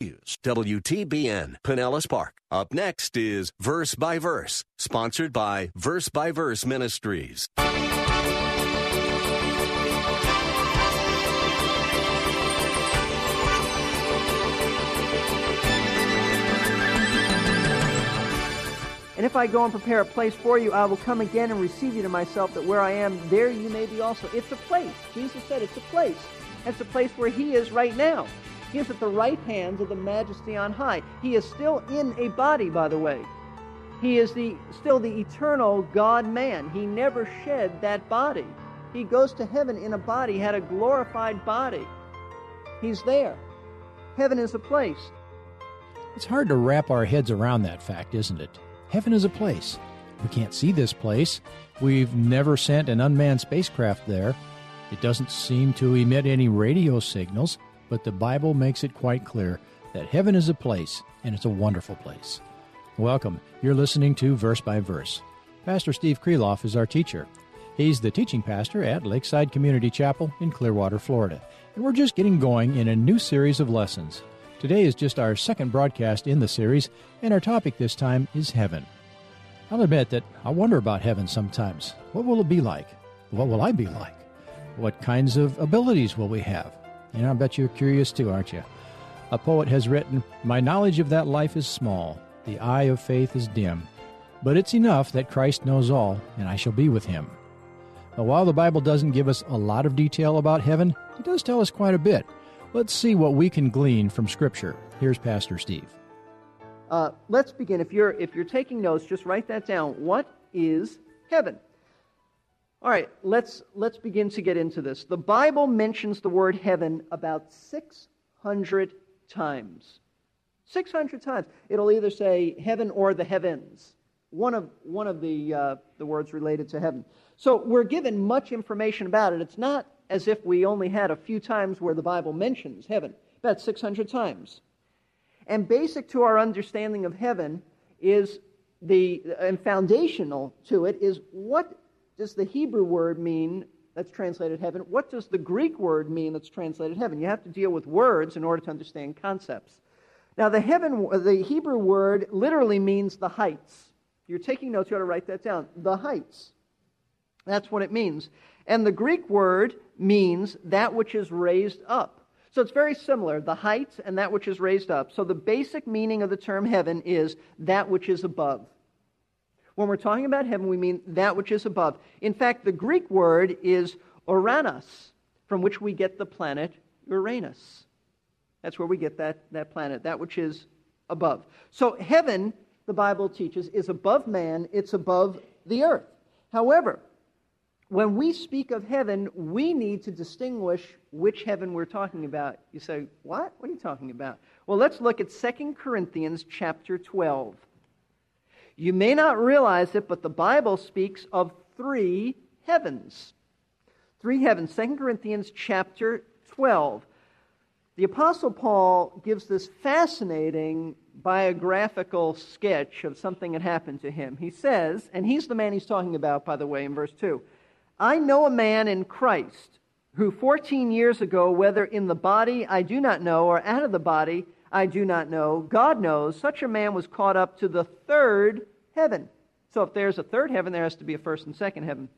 WTBN Pinellas Park. Up next is Verse by Verse, sponsored by Verse by Verse Ministries. And if I go and prepare a place for you, I will come again and receive you to myself, that where I am, there you may be also. It's a place. Jesus said it's a place. It's a place where He is right now. He is at the right hands of the majesty on high. He is still in a body, by the way. He is the, still the eternal God man. He never shed that body. He goes to heaven in a body, had a glorified body. He's there. Heaven is a place. It's hard to wrap our heads around that fact, isn't it? Heaven is a place. We can't see this place. We've never sent an unmanned spacecraft there. It doesn't seem to emit any radio signals, but the Bible makes it quite clear that heaven is a place, and it's a wonderful place. Welcome. You're listening to Verse by Verse. Pastor Steve Kreloff is our teacher. He's the teaching pastor at Lakeside Community Chapel in Clearwater, Florida. And we're just getting going in a new series of lessons. Today is just our second broadcast in the series, and our topic this time is heaven. I'll admit that I wonder about heaven sometimes. What will it be like? What will I be like? What kinds of abilities will we have? And I bet you're curious too, aren't you? A poet has written, My knowledge of that life is small, the eye of faith is dim, but it's enough that Christ knows all, and I shall be with him. Now, while the Bible doesn't give us a lot of detail about heaven, it does tell us quite a bit. Let's see what we can glean from Scripture. Here's Pastor Steve. Uh, let's begin. If you're if you're taking notes, just write that down. What is heaven? All right, let's let's begin to get into this. The Bible mentions the word heaven about 600 times. 600 times. It'll either say heaven or the heavens. One of one of the uh, the words related to heaven. So we're given much information about it. It's not as if we only had a few times where the Bible mentions heaven, about 600 times. And basic to our understanding of heaven is the, and foundational to it is what does the Hebrew word mean that's translated heaven? What does the Greek word mean that's translated heaven? You have to deal with words in order to understand concepts. Now, the heaven, the Hebrew word literally means the heights. If you're taking notes, you ought to write that down. The heights. That's what it means. And the Greek word means that which is raised up. So it's very similar, the heights and that which is raised up. So the basic meaning of the term heaven is that which is above. When we're talking about heaven, we mean that which is above. In fact, the Greek word is Uranus, from which we get the planet Uranus. That's where we get that, that planet, that which is above. So heaven, the Bible teaches, is above man, it's above the earth. However, when we speak of heaven, we need to distinguish which heaven we're talking about. You say, what? What are you talking about? Well, let's look at 2 Corinthians chapter 12. You may not realize it, but the Bible speaks of three heavens. Three heavens. 2 Corinthians chapter 12. The Apostle Paul gives this fascinating biographical sketch of something that happened to him. He says, and he's the man he's talking about, by the way, in verse 2. I know a man in Christ who 14 years ago, whether in the body I do not know, or out of the body I do not know, God knows, such a man was caught up to the third heaven. So if there's a third heaven, there has to be a first and second heaven.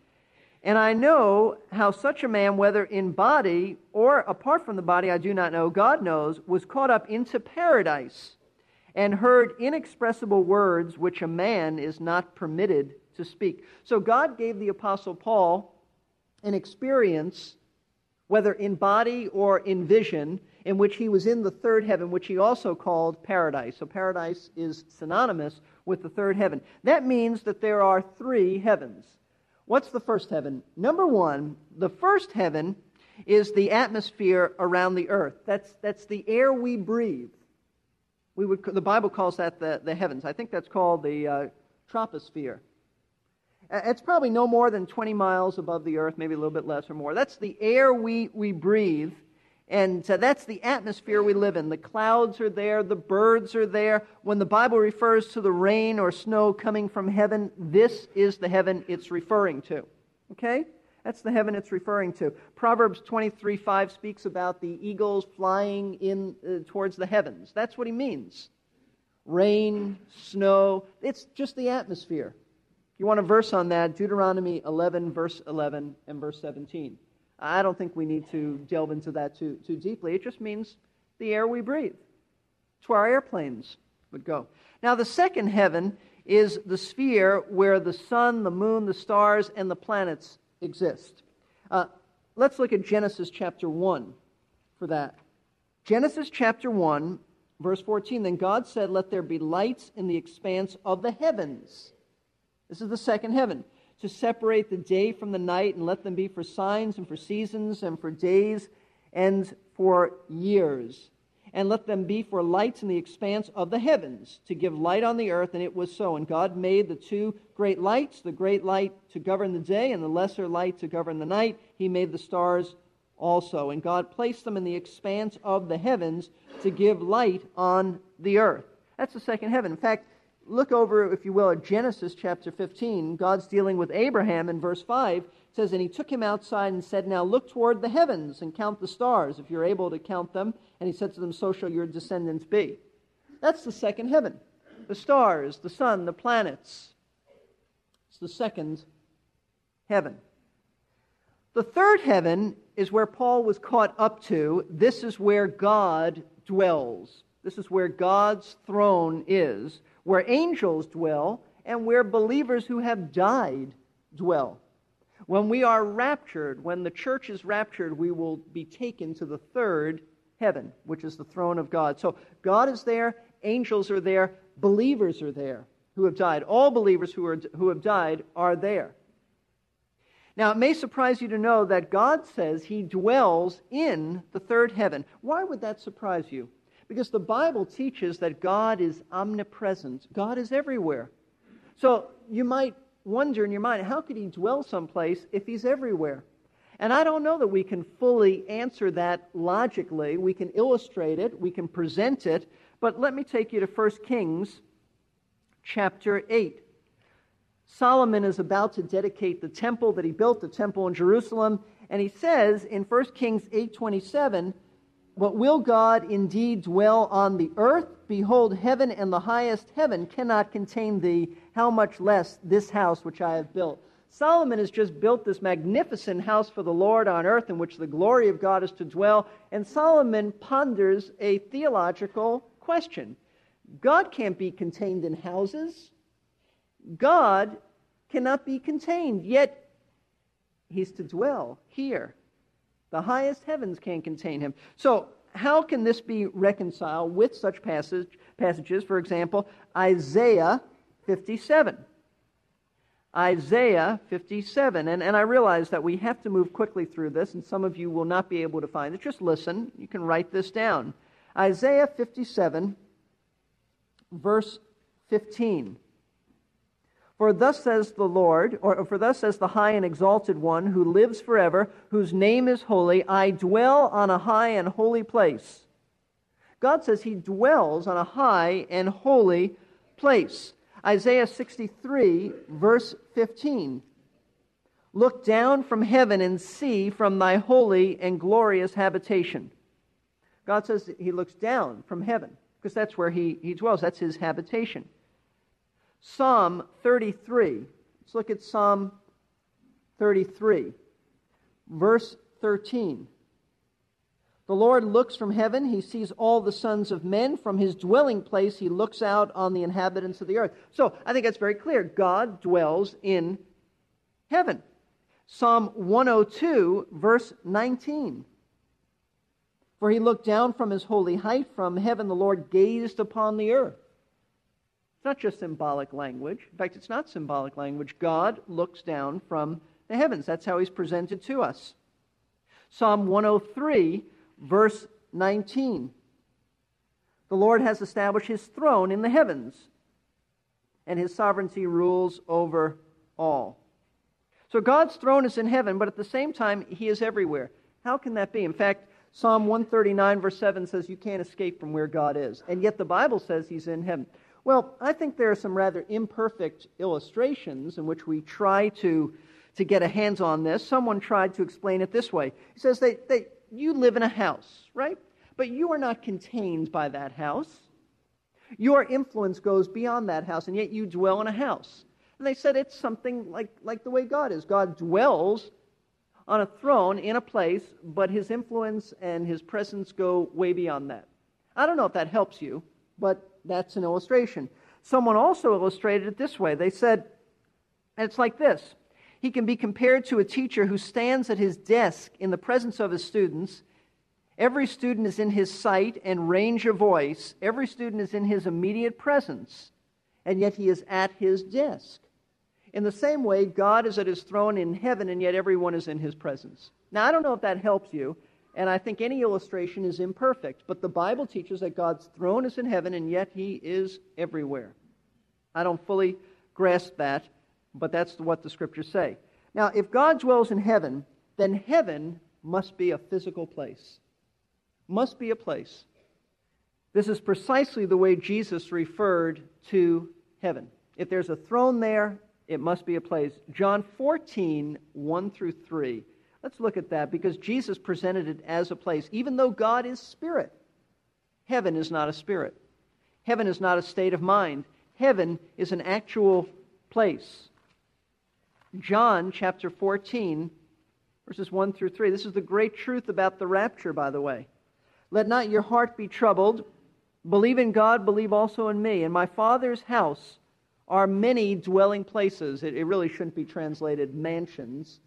And I know how such a man, whether in body or apart from the body, I do not know, God knows, was caught up into paradise and heard inexpressible words which a man is not permitted to speak. So God gave the Apostle Paul an experience, whether in body or in vision, in which he was in the third heaven, which he also called paradise. So paradise is synonymous with the third heaven. That means that there are three heavens. What's the first heaven? Number one, the first heaven is the atmosphere around the earth. That's, that's the air we breathe. We would, the Bible calls that the, the heavens. I think that's called the uh, troposphere. It's probably no more than 20 miles above the earth, maybe a little bit less or more. That's the air we, we breathe, and uh, that's the atmosphere we live in. The clouds are there, the birds are there. When the Bible refers to the rain or snow coming from heaven, this is the heaven it's referring to. Okay? That's the heaven it's referring to. Proverbs 23 5 speaks about the eagles flying in uh, towards the heavens. That's what he means. Rain, snow, it's just the atmosphere. You want a verse on that, Deuteronomy 11, verse 11 and verse 17. I don't think we need to delve into that too, too deeply. It just means the air we breathe. It's where our airplanes would go. Now, the second heaven is the sphere where the sun, the moon, the stars, and the planets exist. Uh, let's look at Genesis chapter 1 for that. Genesis chapter 1, verse 14 Then God said, Let there be lights in the expanse of the heavens. This is the second heaven. To separate the day from the night and let them be for signs and for seasons and for days and for years and let them be for lights in the expanse of the heavens, to give light on the earth. And it was so. And God made the two great lights, the great light to govern the day, and the lesser light to govern the night. He made the stars also. And God placed them in the expanse of the heavens to give light on the earth. That's the second heaven. In fact, look over, if you will, at Genesis chapter 15. God's dealing with Abraham in verse 5 It says, And he took him outside and said, Now look toward the heavens and count the stars, if you're able to count them. And he said to them, So shall your descendants be. That's the second heaven. The stars, the sun, the planets. It's the second heaven. The third heaven is where Paul was caught up to. This is where God dwells. This is where God's throne is, where angels dwell, and where believers who have died dwell. When we are raptured, when the church is raptured, we will be taken to the third heaven, which is the throne of God. So God is there, angels are there, believers are there who have died. All believers who, are, who have died are there. Now, it may surprise you to know that God says he dwells in the third heaven. Why would that surprise you? Because the Bible teaches that God is omnipresent, God is everywhere. So you might wonder in your mind, how could he dwell someplace if he's everywhere? And I don't know that we can fully answer that logically. We can illustrate it, we can present it, but let me take you to 1 Kings chapter 8. Solomon is about to dedicate the temple that he built, the temple in Jerusalem, and he says in 1 Kings 8:27, "But will God indeed dwell on the earth? Behold, heaven and the highest heaven cannot contain thee, how much less this house which I have built. Solomon has just built this magnificent house for the Lord on earth in which the glory of God is to dwell. And Solomon ponders a theological question God can't be contained in houses, God cannot be contained, yet he's to dwell here. The highest heavens can't contain him. So, how can this be reconciled with such passage, passages? For example, Isaiah 57. Isaiah 57. And, and I realize that we have to move quickly through this, and some of you will not be able to find it. Just listen. You can write this down. Isaiah 57, verse 15. For thus says the Lord, or for thus says the high and exalted one who lives forever, whose name is holy, I dwell on a high and holy place. God says he dwells on a high and holy place. Isaiah 63, verse 15. Look down from heaven and see from thy holy and glorious habitation. God says he looks down from heaven because that's where he, he dwells. That's his habitation. Psalm 33. Let's look at Psalm 33, verse 13. The Lord looks from heaven. He sees all the sons of men. From his dwelling place, he looks out on the inhabitants of the earth. So I think that's very clear. God dwells in heaven. Psalm 102, verse 19. For he looked down from his holy height. From heaven, the Lord gazed upon the earth. It's not just symbolic language. In fact, it's not symbolic language. God looks down from the heavens. That's how he's presented to us. Psalm 103, verse 19. The Lord has established his throne in the heavens, and his sovereignty rules over all. So God's throne is in heaven, but at the same time, he is everywhere. How can that be? In fact, Psalm 139, verse 7 says you can't escape from where God is. And yet the Bible says he's in heaven. Well, I think there are some rather imperfect illustrations in which we try to, to get a hands on this. Someone tried to explain it this way. He says that, that you live in a house, right? But you are not contained by that house. Your influence goes beyond that house, and yet you dwell in a house. And they said it's something like, like the way God is. God dwells on a throne in a place, but his influence and his presence go way beyond that. I don't know if that helps you, but that's an illustration. Someone also illustrated it this way. They said, and it's like this He can be compared to a teacher who stands at his desk in the presence of his students. Every student is in his sight and range of voice, every student is in his immediate presence, and yet he is at his desk. In the same way, God is at his throne in heaven, and yet everyone is in his presence. Now, I don't know if that helps you, and I think any illustration is imperfect, but the Bible teaches that God's throne is in heaven, and yet he is everywhere. I don't fully grasp that, but that's what the scriptures say. Now, if God dwells in heaven, then heaven must be a physical place. Must be a place. This is precisely the way Jesus referred to heaven. If there's a throne there, it must be a place. John 14, 1 through 3. Let's look at that because Jesus presented it as a place. Even though God is spirit, heaven is not a spirit. Heaven is not a state of mind. Heaven is an actual place. John chapter 14, verses 1 through 3. This is the great truth about the rapture, by the way. Let not your heart be troubled. Believe in God, believe also in me. In my Father's house, are many dwelling places. It, it, really shouldn't be translated mansions.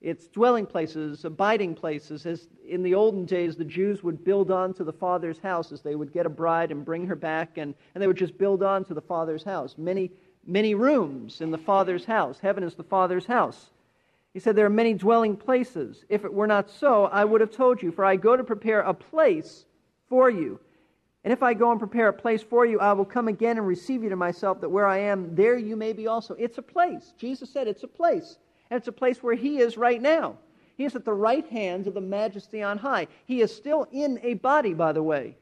It's dwelling places, abiding places. As in the olden days, the Jews would build on to the Father's house as they would get a bride and bring her back, and, and they would just build on to the Father's house. Many, many rooms in the Father's house. Heaven is the Father's house. He said, There are many dwelling places. If it were not so, I would have told you, for I go to prepare a place for you. And if I go and prepare a place for you, I will come again and receive you to myself, that where I am, there you may be also. It's a place. Jesus said it's a place. And it's a place where He is right now. He is at the right hands of the majesty on high. He is still in a body, by the way.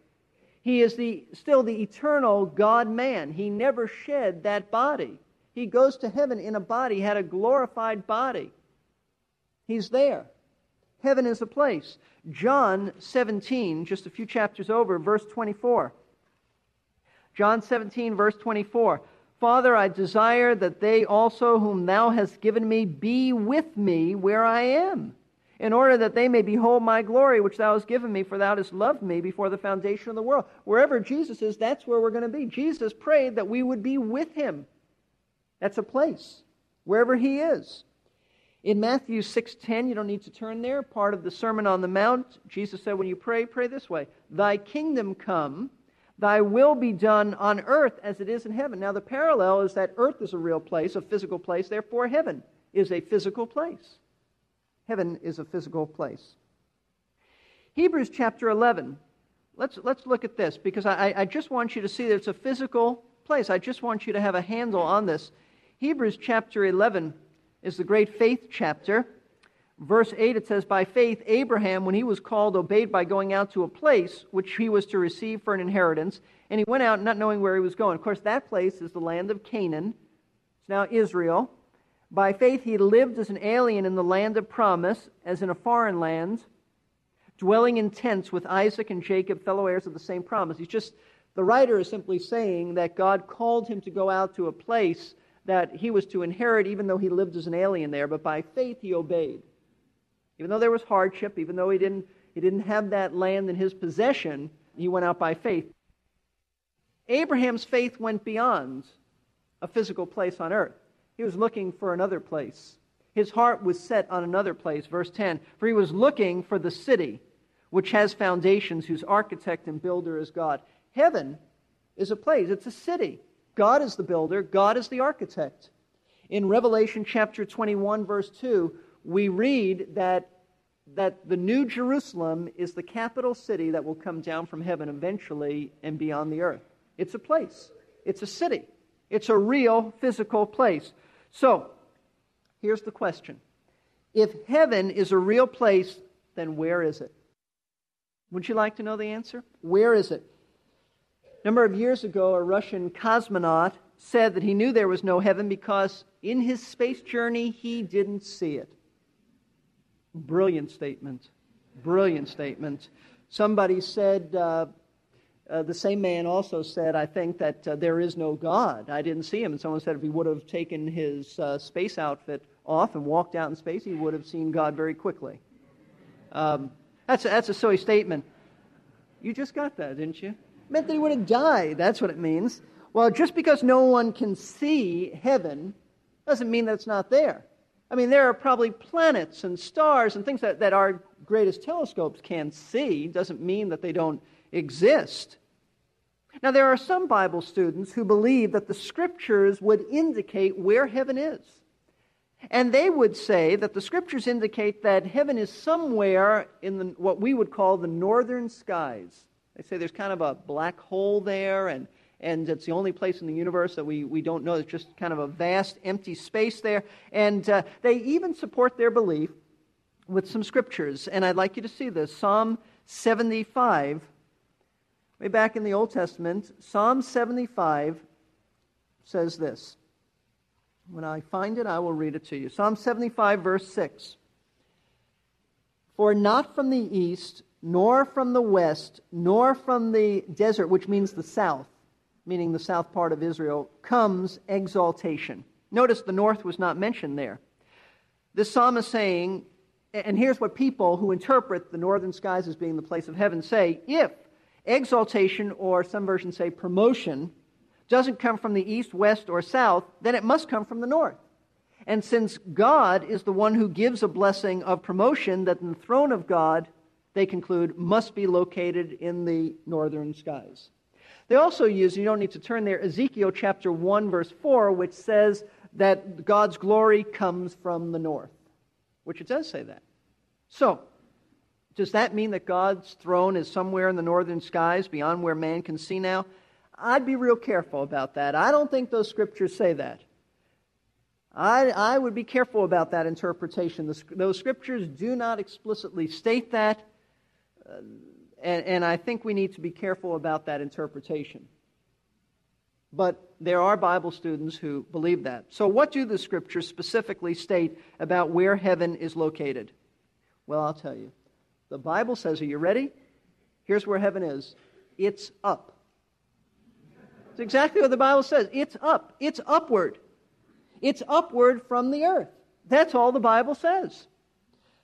He is the, still the eternal God man. He never shed that body. He goes to heaven in a body, had a glorified body. He's there. Heaven is a place. John 17, just a few chapters over, verse 24. John 17, verse 24. Father, I desire that they also, whom thou hast given me, be with me where I am, in order that they may behold my glory, which thou hast given me, for thou hast loved me before the foundation of the world. Wherever Jesus is, that's where we're going to be. Jesus prayed that we would be with him. That's a place, wherever he is. In Matthew 6:10, you don't need to turn there, part of the Sermon on the Mount, Jesus said when you pray, pray this way: Thy kingdom come, thy will be done on earth as it is in heaven. Now the parallel is that earth is a real place, a physical place, therefore heaven is a physical place. Heaven is a physical place. Hebrews chapter 11. Let's, let's look at this because I, I just want you to see that it's a physical place. I just want you to have a handle on this. Hebrews chapter 11 is the great faith chapter. Verse 8, it says, By faith, Abraham, when he was called, obeyed by going out to a place which he was to receive for an inheritance. And he went out not knowing where he was going. Of course, that place is the land of Canaan. It's now Israel. By faith, he lived as an alien in the land of promise, as in a foreign land, dwelling in tents with Isaac and Jacob, fellow heirs of the same promise. He's just, the writer is simply saying that God called him to go out to a place that he was to inherit, even though he lived as an alien there, but by faith he obeyed. Even though there was hardship, even though he didn't, he didn't have that land in his possession, he went out by faith. Abraham's faith went beyond a physical place on earth. He was looking for another place. His heart was set on another place. Verse 10 For he was looking for the city which has foundations, whose architect and builder is God. Heaven is a place, it's a city. God is the builder, God is the architect. In Revelation chapter 21, verse 2, we read that that the New Jerusalem is the capital city that will come down from heaven eventually and be on the earth. It's a place, it's a city, it's a real physical place. So, here's the question If heaven is a real place, then where is it? Would you like to know the answer? Where is it? A number of years ago, a Russian cosmonaut said that he knew there was no heaven because in his space journey he didn't see it. Brilliant statement. Brilliant statement. Somebody said, uh, uh, the same man also said, I think, that uh, there is no God. I didn't see him. And someone said if he would have taken his uh, space outfit off and walked out in space, he would have seen God very quickly. Um, that's, a, that's a silly statement. You just got that, didn't you? It meant that he would have died. That's what it means. Well, just because no one can see heaven doesn't mean that it's not there. I mean, there are probably planets and stars and things that, that our greatest telescopes can see. Doesn't mean that they don't exist. Now, there are some Bible students who believe that the scriptures would indicate where heaven is. And they would say that the scriptures indicate that heaven is somewhere in the, what we would call the northern skies. They say there's kind of a black hole there, and and it's the only place in the universe that we, we don't know. It's just kind of a vast empty space there. And uh, they even support their belief with some scriptures. And I'd like you to see this Psalm 75, way back in the Old Testament, Psalm 75 says this. When I find it, I will read it to you. Psalm 75, verse 6. For not from the east, nor from the west, nor from the desert, which means the south, meaning the south part of Israel, comes exaltation. Notice the north was not mentioned there. This psalm is saying, and here's what people who interpret the northern skies as being the place of heaven say if exaltation, or some versions say promotion, doesn't come from the east, west, or south, then it must come from the north. And since God is the one who gives a blessing of promotion, that the throne of God, they conclude, must be located in the northern skies. They also use, you don't need to turn there, Ezekiel chapter 1, verse 4, which says that God's glory comes from the north, which it does say that. So, does that mean that God's throne is somewhere in the northern skies beyond where man can see now? I'd be real careful about that. I don't think those scriptures say that. I, I would be careful about that interpretation. The, those scriptures do not explicitly state that. Uh, and, and I think we need to be careful about that interpretation. But there are Bible students who believe that. So, what do the scriptures specifically state about where heaven is located? Well, I'll tell you. The Bible says, Are you ready? Here's where heaven is it's up. It's exactly what the Bible says. It's up, it's upward. It's upward from the earth. That's all the Bible says.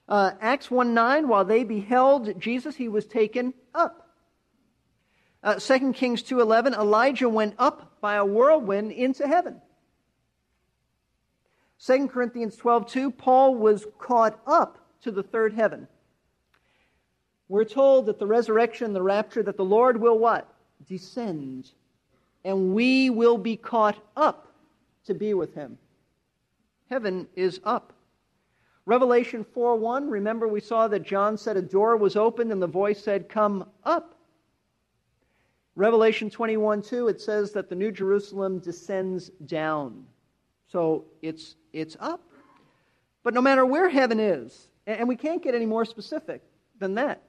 Uh, Acts 1 9, while they beheld Jesus, he was taken up. Uh, 2 Kings 2.11, Elijah went up by a whirlwind into heaven. 2 Corinthians 12.2, Paul was caught up to the third heaven. We're told that the resurrection, the rapture, that the Lord will what? Descend. And we will be caught up to be with him. Heaven is up. Revelation 4 1, remember we saw that John said a door was opened and the voice said, Come up. Revelation 21 2, it says that the New Jerusalem descends down. So it's, it's up. But no matter where heaven is, and we can't get any more specific than that,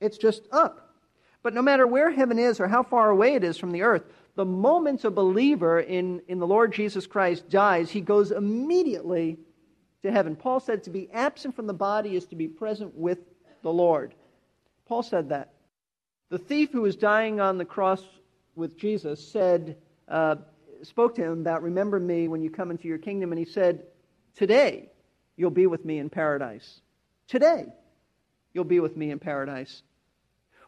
it's just up. But no matter where heaven is or how far away it is from the earth, the moment a believer in, in the Lord Jesus Christ dies, he goes immediately to heaven. Paul said to be absent from the body is to be present with the Lord. Paul said that. The thief who was dying on the cross with Jesus said, uh, spoke to him about, Remember me when you come into your kingdom. And he said, Today you'll be with me in paradise. Today you'll be with me in paradise.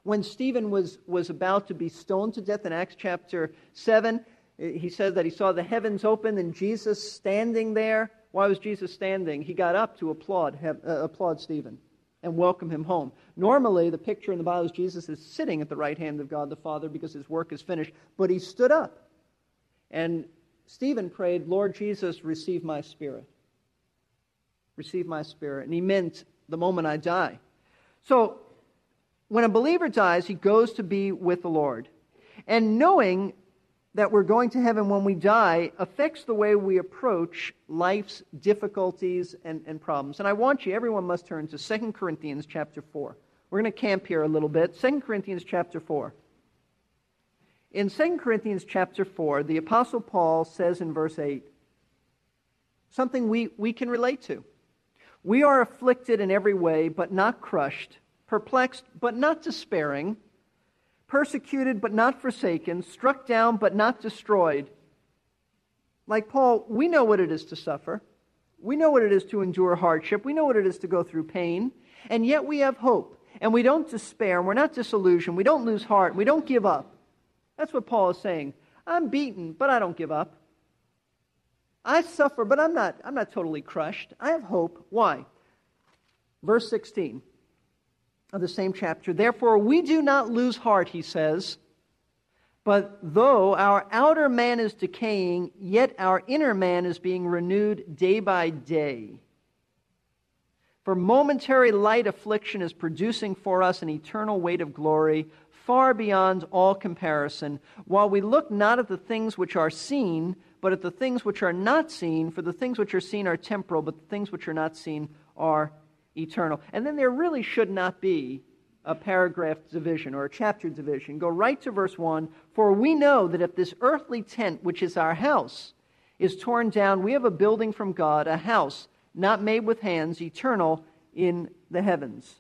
When Stephen was, was about to be stoned to death in Acts chapter 7, he said that he saw the heavens open and Jesus standing there why was Jesus standing? He got up to applaud, uh, applaud Stephen and welcome him home. Normally, the picture in the Bible is Jesus is sitting at the right hand of God the Father because his work is finished, but he stood up. And Stephen prayed, Lord Jesus, receive my spirit. Receive my spirit. And he meant the moment I die. So, when a believer dies, he goes to be with the Lord. And knowing that we're going to heaven when we die affects the way we approach life's difficulties and, and problems. And I want you, everyone must turn to 2 Corinthians chapter 4. We're going to camp here a little bit. 2 Corinthians chapter 4. In 2 Corinthians chapter 4, the Apostle Paul says in verse 8 something we, we can relate to. We are afflicted in every way, but not crushed, perplexed, but not despairing persecuted but not forsaken, struck down but not destroyed. Like Paul, we know what it is to suffer. We know what it is to endure hardship. We know what it is to go through pain. And yet we have hope. And we don't despair. And we're not disillusioned. We don't lose heart. We don't give up. That's what Paul is saying. I'm beaten, but I don't give up. I suffer, but I'm not, I'm not totally crushed. I have hope. Why? Verse 16 of the same chapter. Therefore, we do not lose heart, he says. But though our outer man is decaying, yet our inner man is being renewed day by day. For momentary light affliction is producing for us an eternal weight of glory far beyond all comparison, while we look not at the things which are seen, but at the things which are not seen, for the things which are seen are temporal, but the things which are not seen are eternal. And then there really should not be a paragraph division or a chapter division. Go right to verse 1 For we know that if this earthly tent, which is our house, is torn down, we have a building from God, a house not made with hands, eternal in the heavens.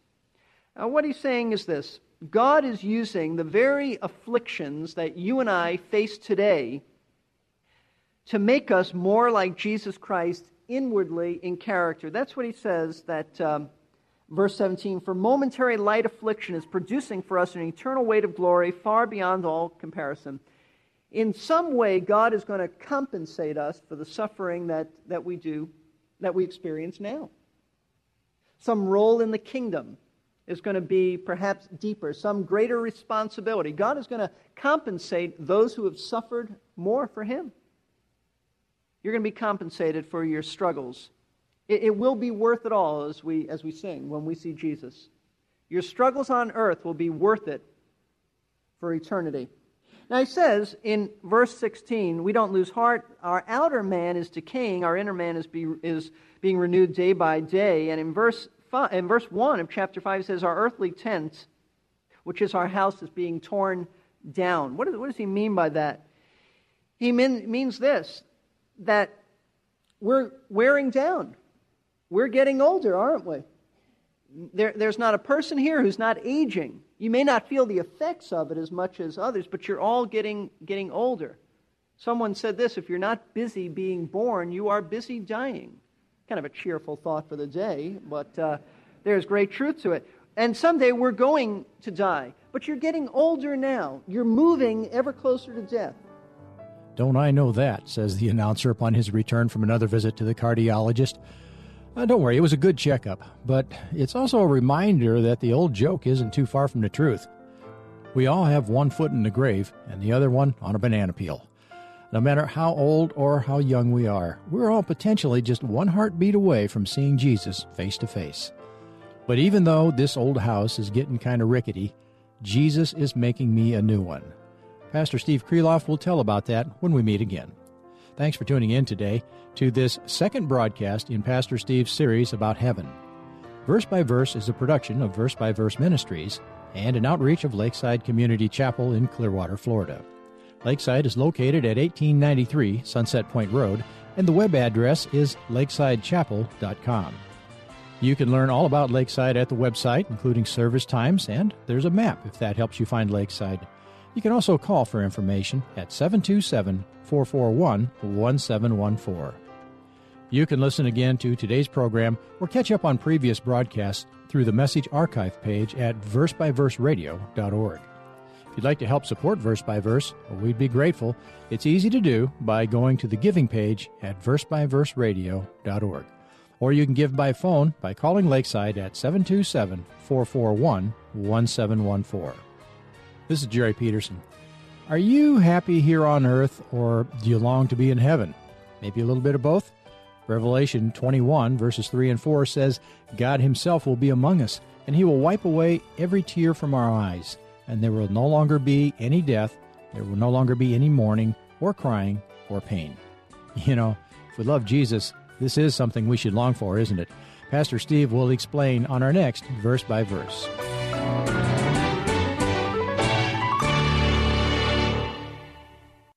Now, what he's saying is this God is using the very afflictions that you and I face today to make us more like Jesus Christ inwardly in character. That's what he says that um, verse 17 for momentary light affliction is producing for us an eternal weight of glory far beyond all comparison. In some way, God is going to compensate us for the suffering that, that we do, that we experience now. Some role in the kingdom is going to be perhaps deeper, some greater responsibility. God is going to compensate those who have suffered more for Him. You're going to be compensated for your struggles. It, it will be worth it all as we, as we sing when we see Jesus. Your struggles on earth will be worth it for eternity. Now he says in verse 16, we don't lose heart. Our outer man is decaying, our inner man is, be, is being renewed day by day. And in verse, five, in verse 1 of chapter 5, it says, Our earthly tent, which is our house, is being torn down. What, is, what does he mean by that? He mean, means this that we're wearing down. We're getting older, aren't we? There, there's not a person here who's not aging. You may not feel the effects of it as much as others, but you're all getting, getting older. Someone said this if you're not busy being born, you are busy dying. Kind of a cheerful thought for the day, but uh, there's great truth to it. And someday we're going to die, but you're getting older now. You're moving ever closer to death. Don't I know that, says the announcer upon his return from another visit to the cardiologist. Uh, don't worry, it was a good checkup, but it's also a reminder that the old joke isn't too far from the truth. We all have one foot in the grave and the other one on a banana peel. No matter how old or how young we are, we're all potentially just one heartbeat away from seeing Jesus face to face. But even though this old house is getting kind of rickety, Jesus is making me a new one. Pastor Steve Kreloff will tell about that when we meet again. Thanks for tuning in today to this second broadcast in Pastor Steve's series about heaven. Verse by Verse is a production of Verse by Verse Ministries and an outreach of Lakeside Community Chapel in Clearwater, Florida. Lakeside is located at 1893 Sunset Point Road, and the web address is lakesidechapel.com. You can learn all about Lakeside at the website, including service times, and there's a map if that helps you find Lakeside. You can also call for information at 727 441 1714. You can listen again to today's program or catch up on previous broadcasts through the message archive page at versebyverseradio.org. If you'd like to help support Verse by Verse, we'd be grateful. It's easy to do by going to the giving page at versebyverseradio.org. Or you can give by phone by calling Lakeside at 727 441 1714. This is Jerry Peterson. Are you happy here on earth, or do you long to be in heaven? Maybe a little bit of both? Revelation 21, verses 3 and 4 says, God Himself will be among us, and He will wipe away every tear from our eyes, and there will no longer be any death, there will no longer be any mourning, or crying, or pain. You know, if we love Jesus, this is something we should long for, isn't it? Pastor Steve will explain on our next verse by verse.